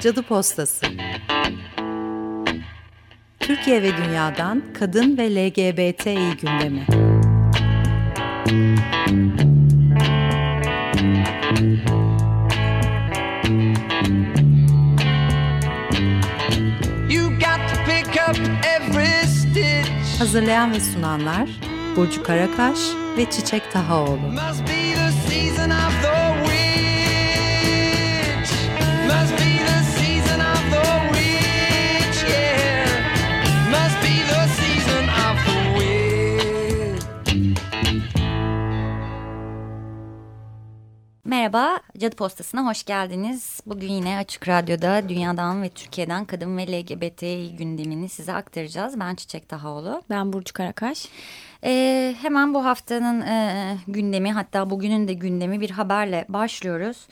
Cadı Postası Türkiye ve Dünya'dan Kadın ve LGBTİ gündemi Hazırlayan ve sunanlar Burcu Karakaş ve Çiçek Tahaoğlu. Must be the season of the witch. Must be Cadı Postası'na hoş geldiniz. Bugün yine Açık Radyo'da dünyadan ve Türkiye'den kadın ve LGBT gündemini size aktaracağız. Ben Çiçek Tahaoğlu. Ben Burcu Karakaş. Ee, hemen bu haftanın e, gündemi hatta bugünün de gündemi bir haberle başlıyoruz.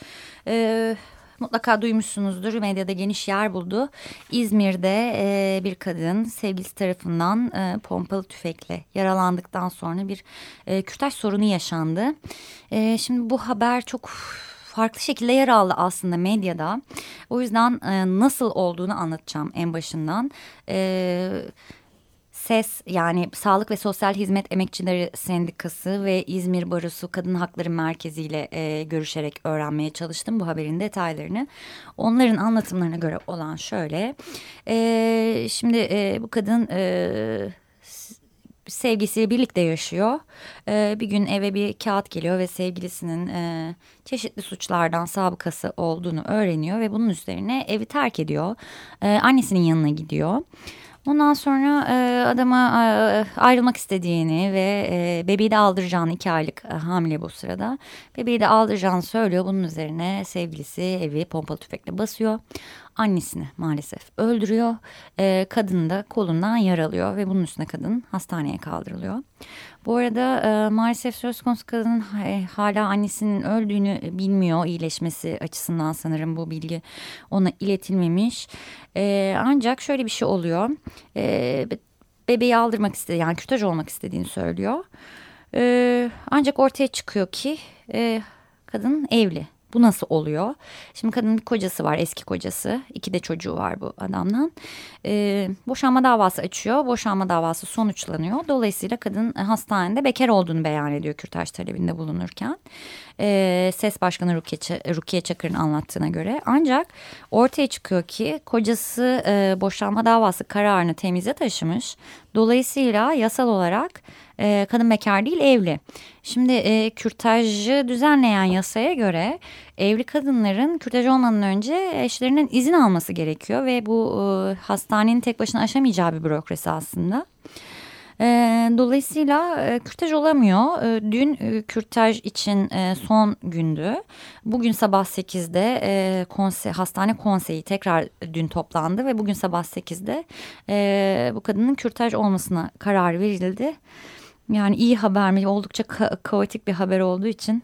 Ee, mutlaka duymuşsunuzdur medyada geniş yer buldu. İzmir'de e, bir kadın sevgilisi tarafından e, pompalı tüfekle yaralandıktan sonra bir e, kürtaj sorunu yaşandı. E, şimdi bu haber çok farklı şekilde yer aldı aslında medyada. O yüzden e, nasıl olduğunu anlatacağım en başından. Evet SES yani Sağlık ve Sosyal Hizmet Emekçileri Sendikası ve İzmir Barosu Kadın Hakları Merkezi ile e, görüşerek öğrenmeye çalıştım bu haberin detaylarını. Onların anlatımlarına göre olan şöyle. E, şimdi e, bu kadın e, sevgisiyle birlikte yaşıyor. Ee, bir gün eve bir kağıt geliyor ve sevgilisinin e, çeşitli suçlardan sabıkası olduğunu öğreniyor ve bunun üzerine evi terk ediyor. Ee, annesinin yanına gidiyor. Ondan sonra e, adama e, ayrılmak istediğini ve e, bebeği de aldıracağını iki aylık e, hamile bu sırada. Bebeği de aldıracağını söylüyor. Bunun üzerine sevgilisi evi pompalı tüfekle basıyor. Annesini maalesef öldürüyor. E, kadını da kolundan yaralıyor ve bunun üstüne kadın hastaneye kaldırılıyor. Bu arada e, maalesef söz konusu kadın e, hala annesinin öldüğünü bilmiyor iyileşmesi açısından sanırım bu bilgi ona iletilmemiş. E, ancak şöyle bir şey oluyor. E, bebeği aldırmak istedi yani kürtaj olmak istediğini söylüyor. E, ancak ortaya çıkıyor ki e, kadın evli. Bu nasıl oluyor? Şimdi kadının bir kocası var eski kocası. iki de çocuğu var bu adamdan. Ee, boşanma davası açıyor. Boşanma davası sonuçlanıyor. Dolayısıyla kadın hastanede bekar olduğunu beyan ediyor kürtaj talebinde bulunurken. Ee, SES Başkanı Rukiye, Rukiye Çakır'ın anlattığına göre. Ancak ortaya çıkıyor ki kocası e, boşanma davası kararını temize taşımış. Dolayısıyla yasal olarak e, kadın bekar değil evli. Şimdi e, kürtajı düzenleyen yasaya göre evli kadınların kürtaj olmadan önce eşlerinin izin alması gerekiyor ve bu e, hastanenin tek başına aşamayacağı bir bürokrasi aslında. E, dolayısıyla e, kürtaj olamıyor. E, dün e, kürtaj için e, son gündü. Bugün sabah 8'de e, konse, hastane konseyi tekrar dün toplandı ve bugün sabah 8'de e, bu kadının kürtaj olmasına karar verildi. Yani iyi haber mi? Oldukça ka kaotik bir haber olduğu için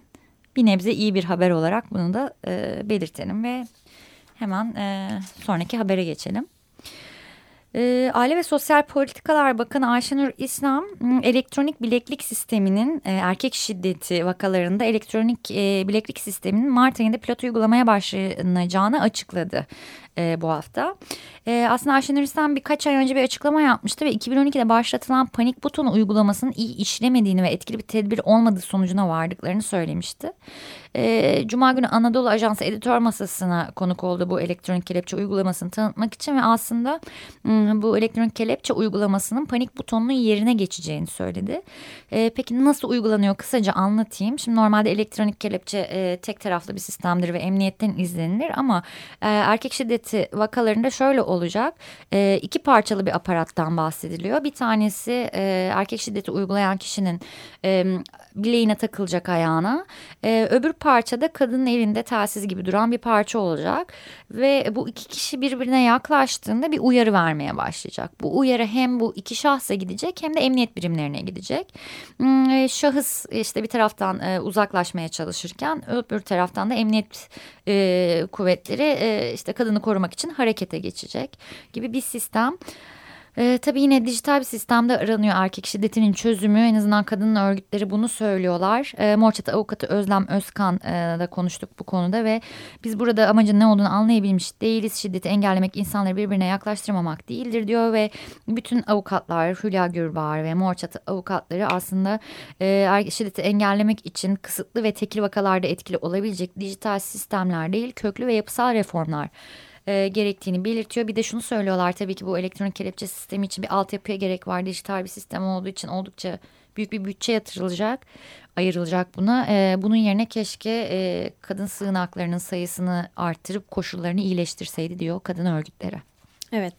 bir nebze iyi bir haber olarak bunu da e, belirtelim ve hemen e, sonraki habere geçelim. E, Aile ve Sosyal Politikalar Bakanı Ayşenur İslam elektronik bileklik sisteminin e, erkek şiddeti vakalarında elektronik e, bileklik sisteminin Mart ayında pilot uygulamaya başlanacağını açıkladı e, bu hafta. E, aslında Ayşenur İslam birkaç ay önce bir açıklama yapmıştı ve 2012'de başlatılan panik buton uygulamasının iyi işlemediğini ve etkili bir tedbir olmadığı sonucuna vardıklarını söylemişti. E, Cuma günü Anadolu Ajansı editör masasına konuk oldu bu elektronik kelepçe uygulamasını tanıtmak için ve aslında bu elektronik kelepçe uygulamasının panik butonunun yerine geçeceğini söyledi. E, peki nasıl uygulanıyor kısaca anlatayım. Şimdi normalde elektronik kelepçe e, tek taraflı bir sistemdir ve emniyetten izlenilir ama e, erkek şiddeti vakalarında şöyle olacak. E, iki parçalı bir aparattan bahsediliyor. Bir tanesi e, erkek şiddeti uygulayan kişinin e, bileğine takılacak ayağına. E, öbür parçada kadının elinde telsiz gibi duran bir parça olacak. Ve bu iki kişi birbirine yaklaştığında bir uyarı vermeye başlayacak. Bu uyarı hem bu iki şahsa gidecek hem de emniyet birimlerine gidecek. Hmm, e, şahıs işte bir taraftan e, uzaklaşmaya çalışırken öbür taraftan da emniyet e, kuvvetleri e, işte kadını korumak için harekete geçecek gibi bir sistem. Ee, tabii yine dijital bir sistemde aranıyor erkek şiddetinin çözümü. En azından kadın örgütleri bunu söylüyorlar. Ee, Morçat avukatı Özlem Özkan e, da konuştuk bu konuda ve biz burada amacın ne olduğunu anlayabilmiş değiliz. Şiddeti engellemek insanları birbirine yaklaştırmamak değildir diyor ve bütün avukatlar Hülya Gürbağar ve Morçat avukatları aslında e, şiddeti engellemek için kısıtlı ve tekil vakalarda etkili olabilecek dijital sistemler değil köklü ve yapısal reformlar e, gerektiğini belirtiyor. Bir de şunu söylüyorlar tabii ki bu elektronik kelepçe sistemi için bir altyapıya gerek var. Dijital bir sistem olduğu için oldukça büyük bir bütçe yatırılacak, ayrılacak buna. E, bunun yerine keşke e, kadın sığınaklarının sayısını arttırıp koşullarını iyileştirseydi diyor kadın örgütleri. Evet.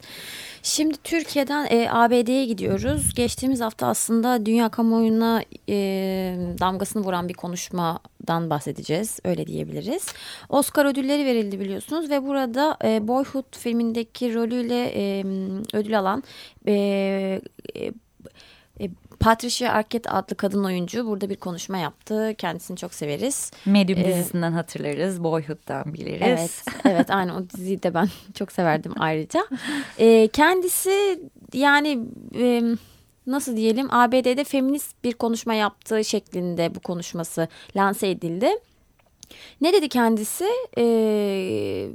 Şimdi Türkiye'den e, ABD'ye gidiyoruz. Geçtiğimiz hafta aslında dünya kamuoyuna e, damgasını vuran bir konuşmadan bahsedeceğiz. Öyle diyebiliriz. Oscar ödülleri verildi biliyorsunuz ve burada e, Boyhood filmindeki rolüyle e, ödül alan e, e, Patricia Arquette adlı kadın oyuncu burada bir konuşma yaptı. Kendisini çok severiz. Medium ee, dizisinden hatırlarız. Boyhood'dan biliriz. Evet, evet aynı o diziyi de ben çok severdim ayrıca. Ee, kendisi yani... E, nasıl diyelim ABD'de feminist bir konuşma yaptığı şeklinde bu konuşması lanse edildi. Ne dedi kendisi? Ee,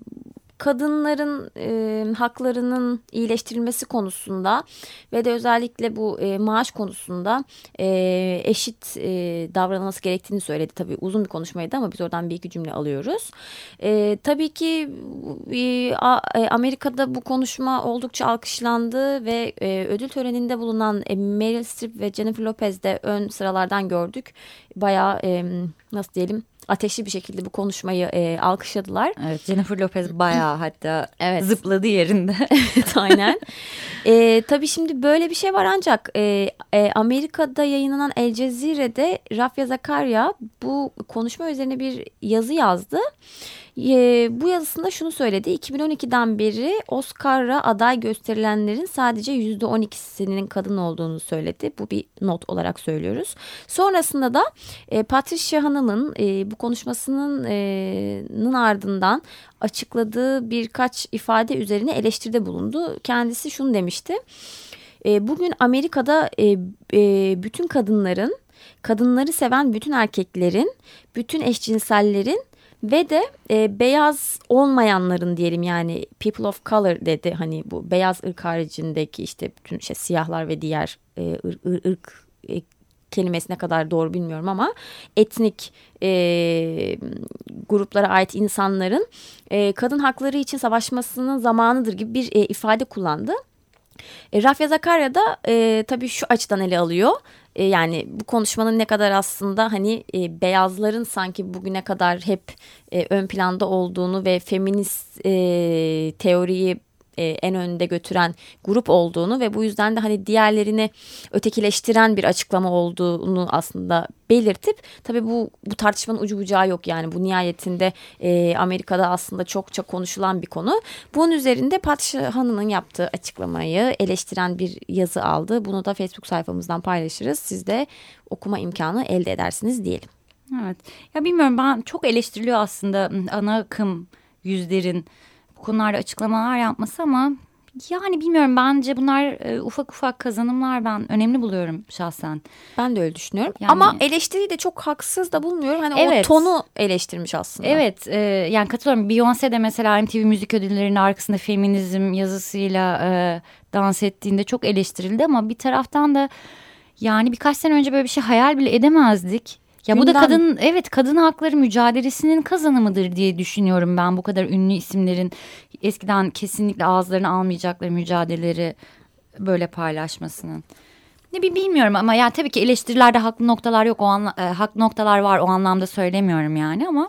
kadınların e, haklarının iyileştirilmesi konusunda ve de özellikle bu e, maaş konusunda e, eşit e, davranılması gerektiğini söyledi. Tabii uzun bir konuşmaydı ama biz oradan bir iki cümle alıyoruz. E, tabii ki e, Amerika'da bu konuşma oldukça alkışlandı ve e, ödül töreninde bulunan e, Meryl Streep ve Jennifer Lopez de ön sıralardan gördük. Bayağı e, nasıl diyelim ateşli bir şekilde bu konuşmayı e, alkışladılar. Evet Jennifer Lopez bayağı hatta evet. zıpladı yerinde. evet aynen. E, tabii şimdi böyle bir şey var ancak e, e, Amerika'da yayınlanan El Cezire'de Rafya Zakarya bu konuşma üzerine bir yazı yazdı. E, bu yazısında şunu söyledi. 2012'den beri Oscar'a aday gösterilenlerin sadece %12'sinin kadın olduğunu söyledi. Bu bir not olarak söylüyoruz. Sonrasında da e, Patricia Hanım'ın e, bu konuşmasının e, ardından açıkladığı birkaç ifade üzerine eleştiride bulundu. Kendisi şunu demişti. E, bugün Amerika'da e, e, bütün kadınların kadınları seven bütün erkeklerin, bütün eşcinsellerin ve de e, beyaz olmayanların diyelim yani people of color dedi hani bu beyaz ırk haricindeki işte bütün şey siyahlar ve diğer e, ırk, ırk, ırk e, kelimesi ne kadar doğru bilmiyorum ama etnik e, gruplara ait insanların e, kadın hakları için savaşmasının zamanıdır gibi bir e, ifade kullandı. E, Rafya Zakarya da e, tabii şu açıdan ele alıyor. E, yani bu konuşmanın ne kadar aslında hani e, beyazların sanki bugüne kadar hep e, ön planda olduğunu ve feminist e, teoriyi e, en önde götüren grup olduğunu ve bu yüzden de hani diğerlerini ötekileştiren bir açıklama olduğunu aslında belirtip tabii bu bu tartışmanın ucu bucağı yok yani bu nihayetinde e, Amerika'da aslında çokça konuşulan bir konu. Bunun üzerinde Hanım'ın yaptığı açıklamayı eleştiren bir yazı aldı. Bunu da Facebook sayfamızdan paylaşırız. Siz de okuma imkanı elde edersiniz diyelim. Evet. Ya bilmiyorum ben çok eleştiriliyor aslında ana akım yüzlerin bu konularda açıklamalar yapması ama yani bilmiyorum bence bunlar e, ufak ufak kazanımlar ben önemli buluyorum şahsen. Ben de öyle düşünüyorum. Yani, Ama eleştiriyi de çok haksız da bulmuyorum. Hani evet, o tonu eleştirmiş aslında. Evet e, yani katılıyorum. Beyoncé de mesela MTV Müzik Ödülleri'nin arkasında feminizm yazısıyla e, dans ettiğinde çok eleştirildi ama bir taraftan da yani birkaç sene önce böyle bir şey hayal bile edemezdik. Ya Gündem. bu da kadın evet kadın hakları mücadelesinin kazanımıdır diye düşünüyorum ben bu kadar ünlü isimlerin eskiden kesinlikle ağızlarını almayacakları mücadeleleri böyle paylaşmasının. Ne bir bilmiyorum ama ya tabii ki eleştirilerde haklı noktalar yok o anla, e, haklı noktalar var o anlamda söylemiyorum yani ama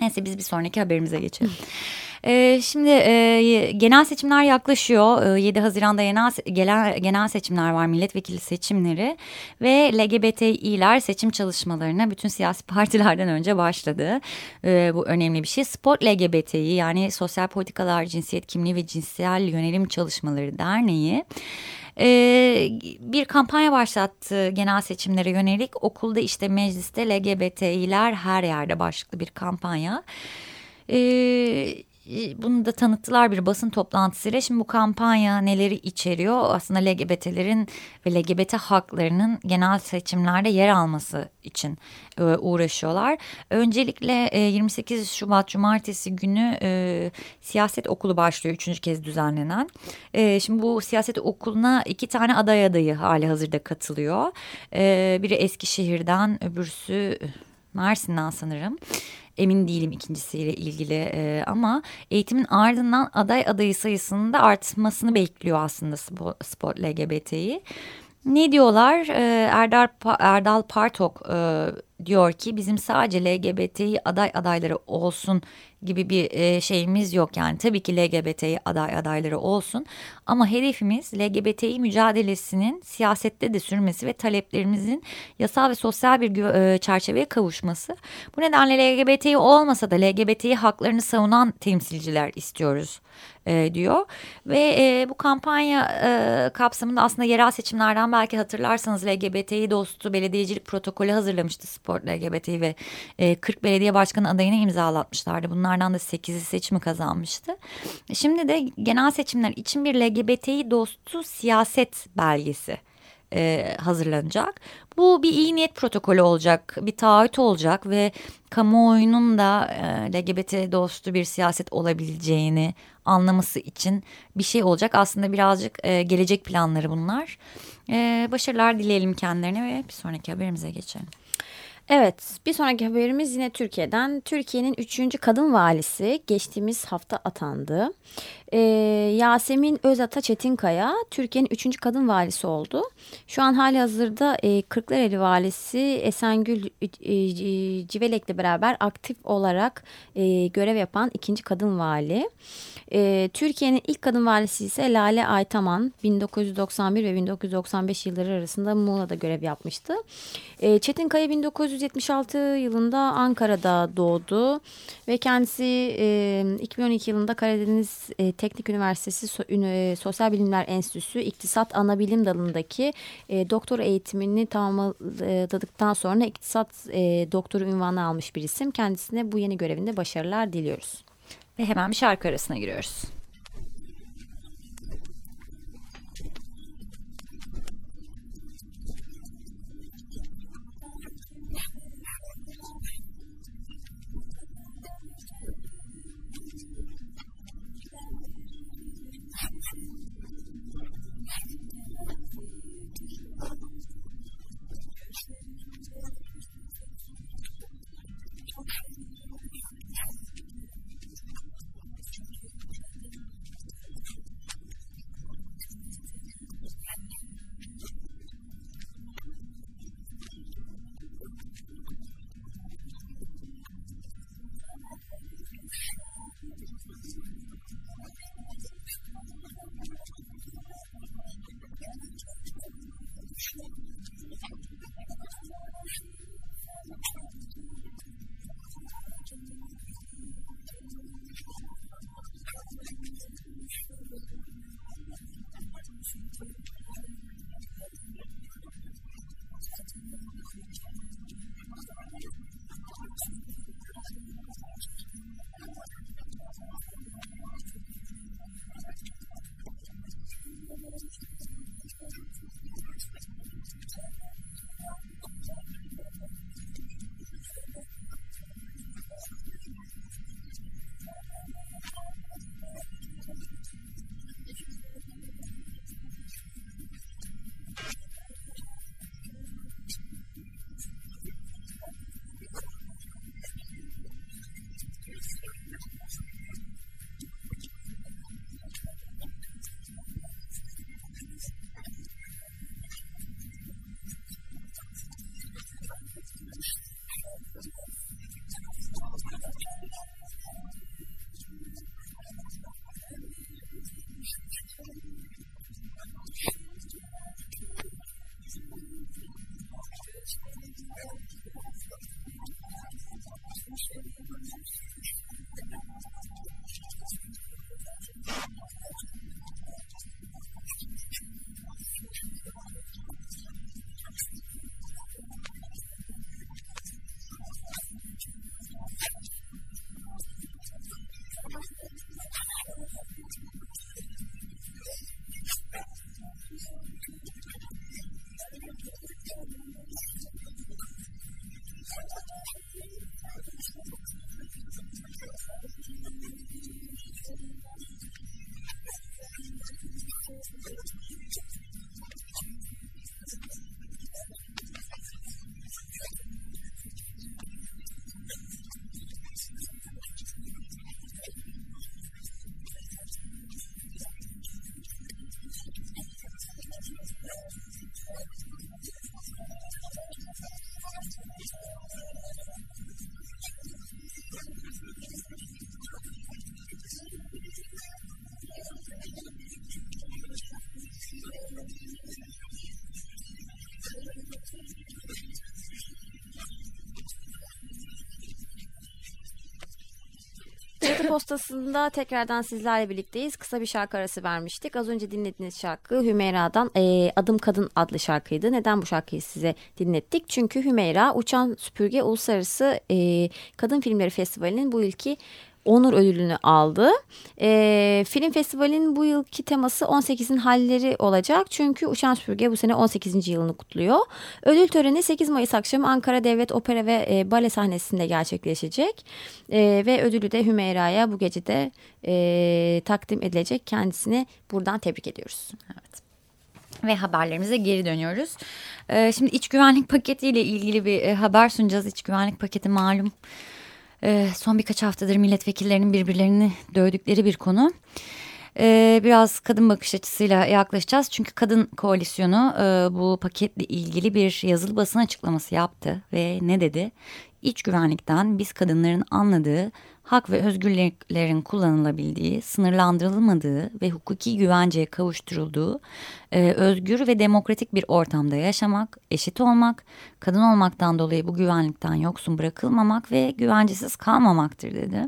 neyse biz bir sonraki haberimize geçelim. Ee, şimdi e, genel seçimler yaklaşıyor. E, 7 Haziran'da genel, genel, genel seçimler var, milletvekili seçimleri ve LGBTİ'ler seçim çalışmalarına bütün siyasi partilerden önce başladı. E, bu önemli bir şey. Sport LGBTİ yani Sosyal Politikalar, Cinsiyet Kimliği ve Cinsel Yönelim Çalışmaları Derneği ee, bir kampanya başlattı genel seçimlere yönelik okulda işte mecliste LGBTİ'ler her yerde başlıklı bir kampanya. Ee, bunu da tanıttılar bir basın toplantısıyla. Şimdi bu kampanya neleri içeriyor? Aslında LGBT'lerin ve LGBT haklarının genel seçimlerde yer alması için e, uğraşıyorlar. Öncelikle e, 28 Şubat Cumartesi günü e, siyaset okulu başlıyor. Üçüncü kez düzenlenen. E, şimdi bu siyaset okuluna iki tane aday adayı hali hazırda katılıyor. E, biri Eskişehir'den öbürsü Mersin'den sanırım emin değilim ikincisiyle ilgili e, ama eğitimin ardından aday adayı sayısının da artmasını bekliyor aslında Spot, LGBT'yi. Ne diyorlar? E, Erdal, Erdal Partok e, diyor ki bizim sadece LGBT'yi aday adayları olsun gibi bir e, şeyimiz yok yani tabii ki LGBT'yi aday adayları olsun ama hedefimiz LGBTİ mücadelesinin siyasette de sürmesi ve taleplerimizin yasal ve sosyal bir e, çerçeveye kavuşması. Bu nedenle LGBTİ olmasa da LGBTİ haklarını savunan temsilciler istiyoruz e, diyor. Ve e, bu kampanya e, kapsamında aslında yerel seçimlerden belki hatırlarsanız LGBTİ dostu belediyecilik protokolü hazırlamıştı Sport LGBT ve e, 40 belediye başkanı adayını imzalatmışlardı. Bunlardan da 8'i seçimi kazanmıştı. Şimdi de genel seçimler için bir LGBTİ dostu siyaset belgesi e, hazırlanacak. Bu bir iyi niyet protokolü olacak, bir taahhüt olacak ve kamuoyunun da e, LGBT dostu bir siyaset olabileceğini anlaması için bir şey olacak. Aslında birazcık e, gelecek planları bunlar. E, başarılar dileyelim kendilerine ve bir sonraki haberimize geçelim. Evet bir sonraki haberimiz yine Türkiye'den. Türkiye'nin üçüncü kadın valisi geçtiğimiz hafta atandı. Ee, Yasemin Özata Çetinkaya Türkiye'nin üçüncü kadın valisi oldu. Şu an hali hazırda e, Kırklareli valisi Esengül e, Civelek'le beraber aktif olarak e, görev yapan ikinci kadın vali. E, Türkiye'nin ilk kadın valisi ise Lale Aytaman 1991 ve 1995 yılları arasında Muğla'da görev yapmıştı. E, Çetin Kaya 1976 yılında Ankara'da doğdu ve kendisi e, 2012 yılında Karadeniz e, Teknik Üniversitesi e, Sosyal Bilimler Enstitüsü İktisat Anabilim Dalı'ndaki e, doktor eğitimini tamamladıktan sonra iktisat e, doktoru ünvanı almış bir isim. Kendisine bu yeni görevinde başarılar diliyoruz. Ve hemen bir şarkı arasına giriyoruz. Thank you. Postasında tekrardan sizlerle birlikteyiz. Kısa bir şarkı arası vermiştik. Az önce dinlediğiniz şarkı Hümeyra'dan e, Adım Kadın adlı şarkıydı. Neden bu şarkıyı size dinlettik? Çünkü Hümeyra Uçan Süpürge Uluslararası e, Kadın Filmleri Festivali'nin bu ilki onur ödülünü aldı. E, film festivalinin bu yılki teması 18'in halleri olacak. Çünkü Uçan Süpürge bu sene 18. yılını kutluyor. Ödül töreni 8 Mayıs akşamı Ankara Devlet Opera ve e, Bale sahnesinde gerçekleşecek. E, ve ödülü de Hümeyra'ya bu gece de e, takdim edilecek. Kendisini buradan tebrik ediyoruz. Evet ve haberlerimize geri dönüyoruz. Ee, şimdi iç güvenlik paketiyle ilgili bir e, haber sunacağız. İç güvenlik paketi malum e, son birkaç haftadır milletvekillerinin birbirlerini dövdükleri bir konu. E, biraz kadın bakış açısıyla yaklaşacağız. Çünkü kadın koalisyonu e, bu paketle ilgili bir yazılı basın açıklaması yaptı ve ne dedi? İç güvenlikten biz kadınların anladığı hak ve özgürlüklerin kullanılabildiği, sınırlandırılmadığı ve hukuki güvenceye kavuşturulduğu e, özgür ve demokratik bir ortamda yaşamak, eşit olmak, kadın olmaktan dolayı bu güvenlikten yoksun bırakılmamak ve güvencesiz kalmamaktır dedi.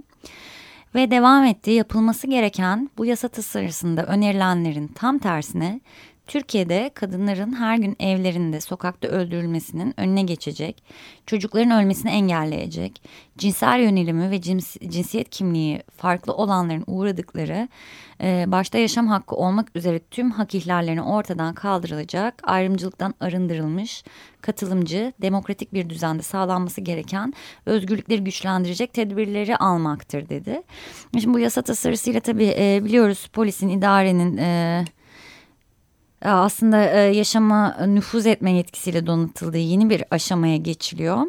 Ve devam etti yapılması gereken bu yasa tasarısında önerilenlerin tam tersine Türkiye'de kadınların her gün evlerinde sokakta öldürülmesinin önüne geçecek, çocukların ölmesini engelleyecek, cinsel yönelimi ve cins, cinsiyet kimliği farklı olanların uğradıkları, e, başta yaşam hakkı olmak üzere tüm hak ihlallerini ortadan kaldırılacak, ayrımcılıktan arındırılmış, katılımcı, demokratik bir düzende sağlanması gereken özgürlükleri güçlendirecek tedbirleri almaktır dedi. Şimdi bu yasa tasarısıyla tabii e, biliyoruz polisin, idarenin... E, aslında e, yaşama nüfuz etme yetkisiyle donatıldığı yeni bir aşamaya geçiliyor.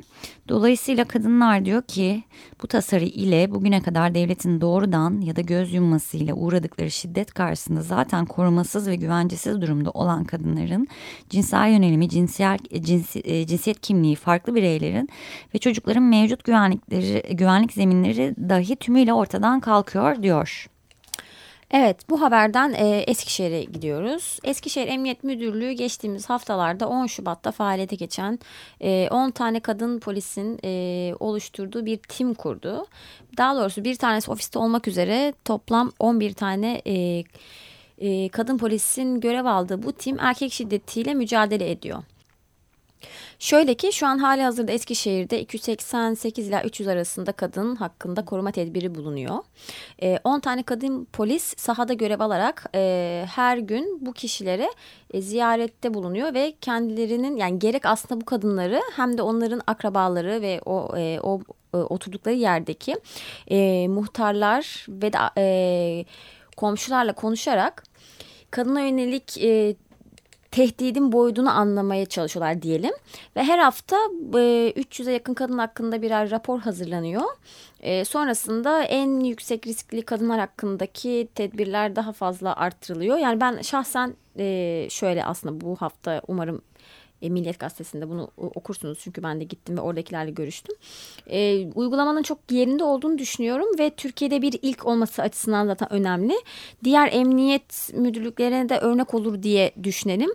Dolayısıyla kadınlar diyor ki bu tasarı ile bugüne kadar devletin doğrudan ya da göz yummasıyla uğradıkları şiddet karşısında zaten korumasız ve güvencesiz durumda olan kadınların cinsel yönelimi, cinsiyel, cinsi, e, cinsiyet kimliği farklı bireylerin ve çocukların mevcut güvenlikleri, güvenlik zeminleri dahi tümüyle ortadan kalkıyor diyor. Evet bu haberden e, Eskişehir'e gidiyoruz. Eskişehir Emniyet Müdürlüğü geçtiğimiz haftalarda 10 Şubat'ta faaliyete geçen e, 10 tane kadın polisin e, oluşturduğu bir tim kurdu. Daha doğrusu bir tanesi ofiste olmak üzere toplam 11 tane e, e, kadın polisin görev aldığı bu tim erkek şiddetiyle mücadele ediyor. Şöyle ki şu an hali hazırda Eskişehir'de 288 ila 300 arasında kadın hakkında koruma tedbiri bulunuyor. E, ee, 10 tane kadın polis sahada görev alarak e, her gün bu kişilere e, ziyarette bulunuyor ve kendilerinin yani gerek aslında bu kadınları hem de onların akrabaları ve o e, o e, oturdukları yerdeki e, muhtarlar ve de e, komşularla konuşarak kadına yönelik e, tehdidin boyutunu anlamaya çalışıyorlar diyelim. Ve her hafta e, 300'e yakın kadın hakkında birer rapor hazırlanıyor. E, sonrasında en yüksek riskli kadınlar hakkındaki tedbirler daha fazla arttırılıyor. Yani ben şahsen e, şöyle aslında bu hafta umarım e, Milliyet Gazetesi'nde bunu okursunuz çünkü ben de gittim ve oradakilerle görüştüm. E, uygulamanın çok yerinde olduğunu düşünüyorum ve Türkiye'de bir ilk olması açısından zaten önemli. Diğer emniyet müdürlüklerine de örnek olur diye düşünelim.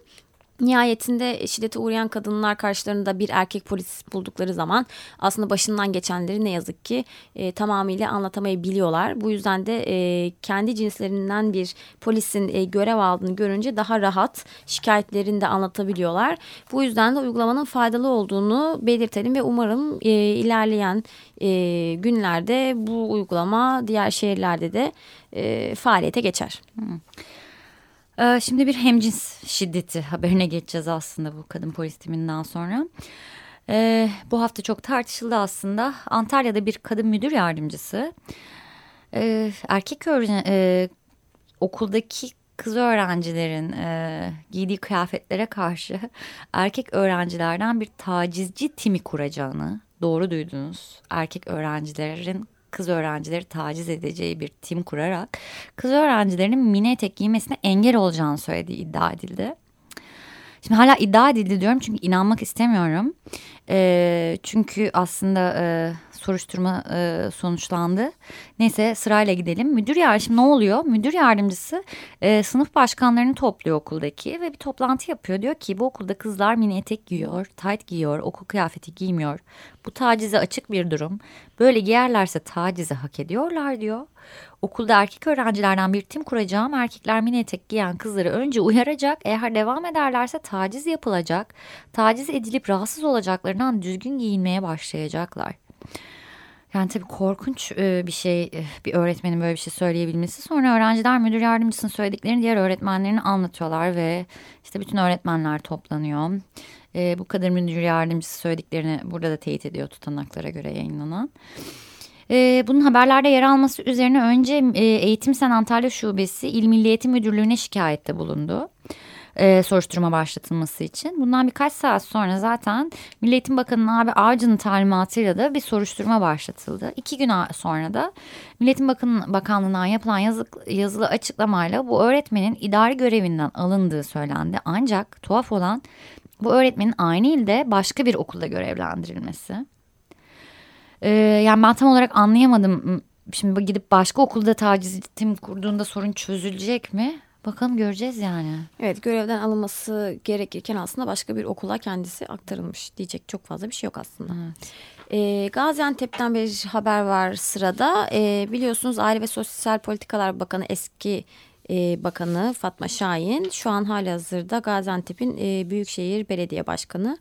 Nihayetinde şiddete uğrayan kadınlar karşılarında bir erkek polis buldukları zaman aslında başından geçenleri ne yazık ki e, tamamıyla anlatamayabiliyorlar. Bu yüzden de e, kendi cinslerinden bir polisin e, görev aldığını görünce daha rahat şikayetlerini de anlatabiliyorlar. Bu yüzden de uygulamanın faydalı olduğunu belirtelim ve umarım e, ilerleyen e, günlerde bu uygulama diğer şehirlerde de e, faaliyete geçer. Hmm. Ee, şimdi bir hemcins şiddeti haberine geçeceğiz aslında bu kadın polis timinden sonra. Ee, bu hafta çok tartışıldı aslında. Antalya'da bir kadın müdür yardımcısı e, erkek öğren e, okuldaki kız öğrencilerin e, giydiği kıyafetlere karşı erkek öğrencilerden bir tacizci timi kuracağını doğru duydunuz. Erkek öğrencilerin kız öğrencileri taciz edeceği bir tim kurarak kız öğrencilerinin mini etek giymesine engel olacağını söylediği iddia edildi. Şimdi hala iddia edildi diyorum çünkü inanmak istemiyorum. E, çünkü aslında e, soruşturma e, sonuçlandı. Neyse sırayla gidelim. Müdür yardımcısı ne oluyor? Müdür yardımcısı e, sınıf başkanlarını topluyor okuldaki ve bir toplantı yapıyor. Diyor ki bu okulda kızlar mini etek giyiyor, tight giyiyor, okul kıyafeti giymiyor. Bu tacize açık bir durum. Böyle giyerlerse tacize hak ediyorlar diyor. Okulda erkek öğrencilerden bir tim kuracağım. Erkekler mini etek giyen kızları önce uyaracak. Eğer devam ederlerse taciz yapılacak. Taciz edilip rahatsız olacaklarından düzgün giyinmeye başlayacaklar. Yani tabii korkunç bir şey bir öğretmenin böyle bir şey söyleyebilmesi. Sonra öğrenciler müdür yardımcısının söylediklerini diğer öğretmenlerine anlatıyorlar ve işte bütün öğretmenler toplanıyor. Bu kadar müdür yardımcısı söylediklerini burada da teyit ediyor tutanaklara göre yayınlanan. E, bunun haberlerde yer alması üzerine önce e, Eğitim Sen Antalya Şubesi İl Milli Eğitim Müdürlüğü'ne şikayette bulundu. E, soruşturma başlatılması için. Bundan birkaç saat sonra zaten Milli Eğitim Bakanı abi Avcı'nın talimatıyla da bir soruşturma başlatıldı. İki gün sonra da Milli Eğitim Bakan Bakanlığı'ndan yapılan yazı, yazılı açıklamayla bu öğretmenin idari görevinden alındığı söylendi. Ancak tuhaf olan bu öğretmenin aynı ilde başka bir okulda görevlendirilmesi. Ee, yani ben tam olarak anlayamadım. Şimdi gidip başka okulda taciz eğitim kurduğunda sorun çözülecek mi? Bakalım göreceğiz yani. Evet görevden alınması gerekirken aslında başka bir okula kendisi aktarılmış diyecek çok fazla bir şey yok aslında. Evet. E, Gaziantep'ten bir haber var sırada. E, biliyorsunuz Aile ve Sosyal Politikalar Bakanı eski e, Bakanı Fatma Şahin şu an hali hazırda Gaziantep'in e, Büyükşehir Belediye Başkanı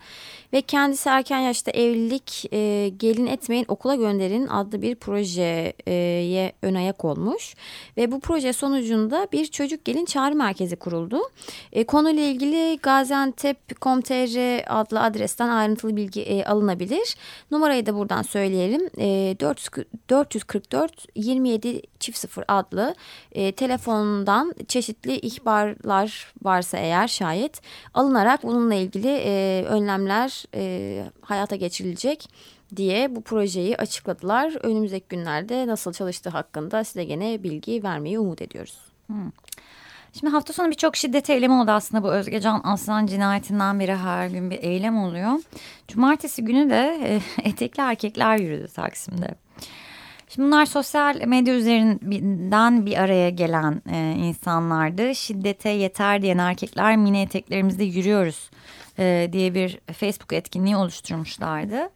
ve kendisi erken yaşta evlilik e, gelin etmeyin okula gönderin adlı bir projeye ön ayak olmuş ve bu proje sonucunda bir çocuk gelin çağrı merkezi kuruldu. E, konuyla ilgili Gaziantep.com.tr adlı adresten ayrıntılı bilgi e, alınabilir. Numarayı da buradan söyleyelim. E, 444 27 çift 0 adlı e, telefondan çeşitli ihbarlar varsa eğer şayet alınarak bununla ilgili e, önlemler e, hayata geçirilecek diye bu projeyi açıkladılar. Önümüzdeki günlerde nasıl çalıştığı hakkında size gene bilgi vermeyi umut ediyoruz. Hmm. Şimdi hafta sonu birçok şiddet eylemi oldu aslında bu Özgecan Aslan cinayetinden beri her gün bir eylem oluyor. Cumartesi günü de e, etekli erkekler yürüdü Taksim'de. Şimdi bunlar sosyal medya üzerinden bir araya gelen e, insanlardı. Şiddete yeter diyen erkekler mini eteklerimizde yürüyoruz e, diye bir Facebook etkinliği oluşturmuşlardı.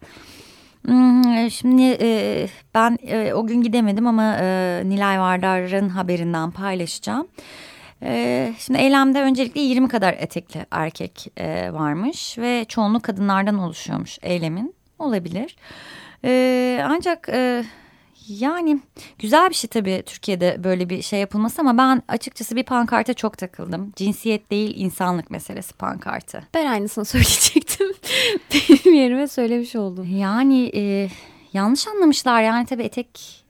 Hmm, şimdi e, ben e, o gün gidemedim ama e, Nilay Vardar'ın haberinden paylaşacağım. E, şimdi eylemde öncelikle 20 kadar etekli erkek e, varmış ve çoğunluk kadınlardan oluşuyormuş eylemin. Olabilir. E, ancak... E, yani güzel bir şey tabii Türkiye'de böyle bir şey yapılması ama ben açıkçası bir pankarta çok takıldım. Cinsiyet değil insanlık meselesi pankartı. Ben aynısını söyleyecektim. Benim yerime söylemiş oldum. Yani e, yanlış anlamışlar yani tabii etek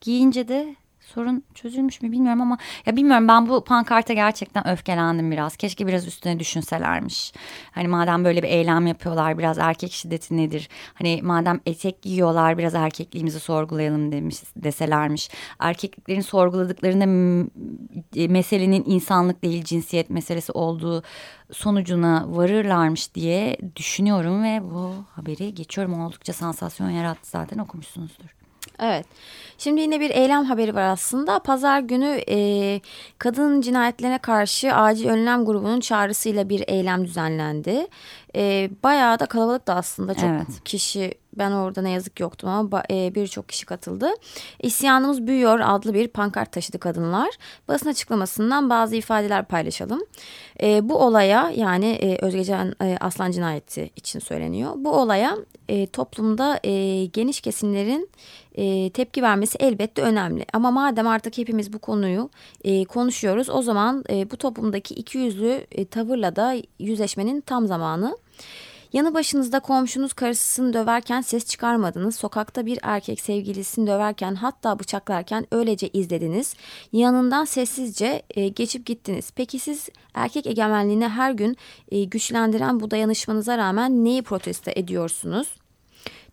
giyince de sorun çözülmüş mü bilmiyorum ama ya bilmiyorum ben bu pankarta gerçekten öfkelendim biraz. Keşke biraz üstüne düşünselermiş. Hani madem böyle bir eylem yapıyorlar biraz erkek şiddeti nedir? Hani madem etek giyiyorlar biraz erkekliğimizi sorgulayalım demiş deselermiş. Erkeklerin sorguladıklarında e, meselenin insanlık değil cinsiyet meselesi olduğu sonucuna varırlarmış diye düşünüyorum ve bu haberi geçiyorum. Oldukça sansasyon yarattı zaten okumuşsunuzdur. Evet. Şimdi yine bir eylem haberi var aslında. Pazar günü e, kadın cinayetlerine karşı acil önlem grubunun çağrısıyla bir eylem düzenlendi. E, bayağı da kalabalık da aslında çok evet. kişi ben orada ne yazık yoktum ama e, birçok kişi katıldı. İsyanımız büyüyor adlı bir pankart taşıdı kadınlar. Basın açıklamasından bazı ifadeler paylaşalım. E, bu olaya yani e, Özgecan Aslan cinayeti için söyleniyor. Bu olaya toplumda geniş kesimlerin tepki vermesi elbette önemli. Ama madem artık hepimiz bu konuyu konuşuyoruz o zaman bu toplumdaki ikiyüzlü e, tavırla da yüzleşmenin tam zamanı. Yanı başınızda komşunuz karısını döverken ses çıkarmadınız. Sokakta bir erkek sevgilisini döverken hatta bıçaklarken öylece izlediniz. Yanından sessizce e, geçip gittiniz. Peki siz erkek egemenliğini her gün e, güçlendiren bu dayanışmanıza rağmen neyi protesto ediyorsunuz?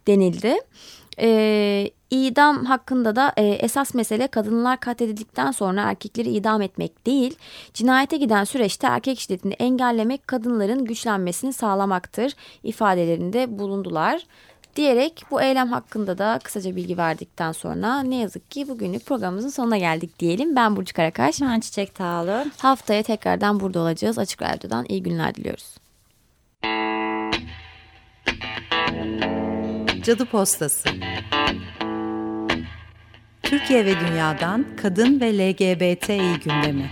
denildi. E, idam hakkında da e, esas mesele kadınlar katledildikten sonra erkekleri idam etmek değil, cinayete giden süreçte erkek şiddetini engellemek kadınların güçlenmesini sağlamaktır ifadelerinde bulundular. diyerek bu eylem hakkında da kısaca bilgi verdikten sonra ne yazık ki bugünlük programımızın sonuna geldik diyelim. Ben Burcu Karakaş. Ben Çiçek Tağlı. Haftaya tekrardan burada olacağız. Açık Radyo'dan iyi günler diliyoruz. Cadı Postası Türkiye ve dünyadan kadın ve LGBTİ gündemi.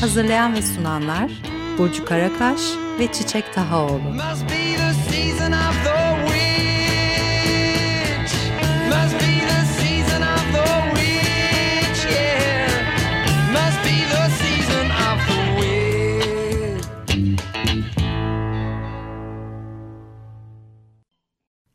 Hazırlayan ve sunanlar Burcu Karakaş ve Çiçek Tahaoğlu.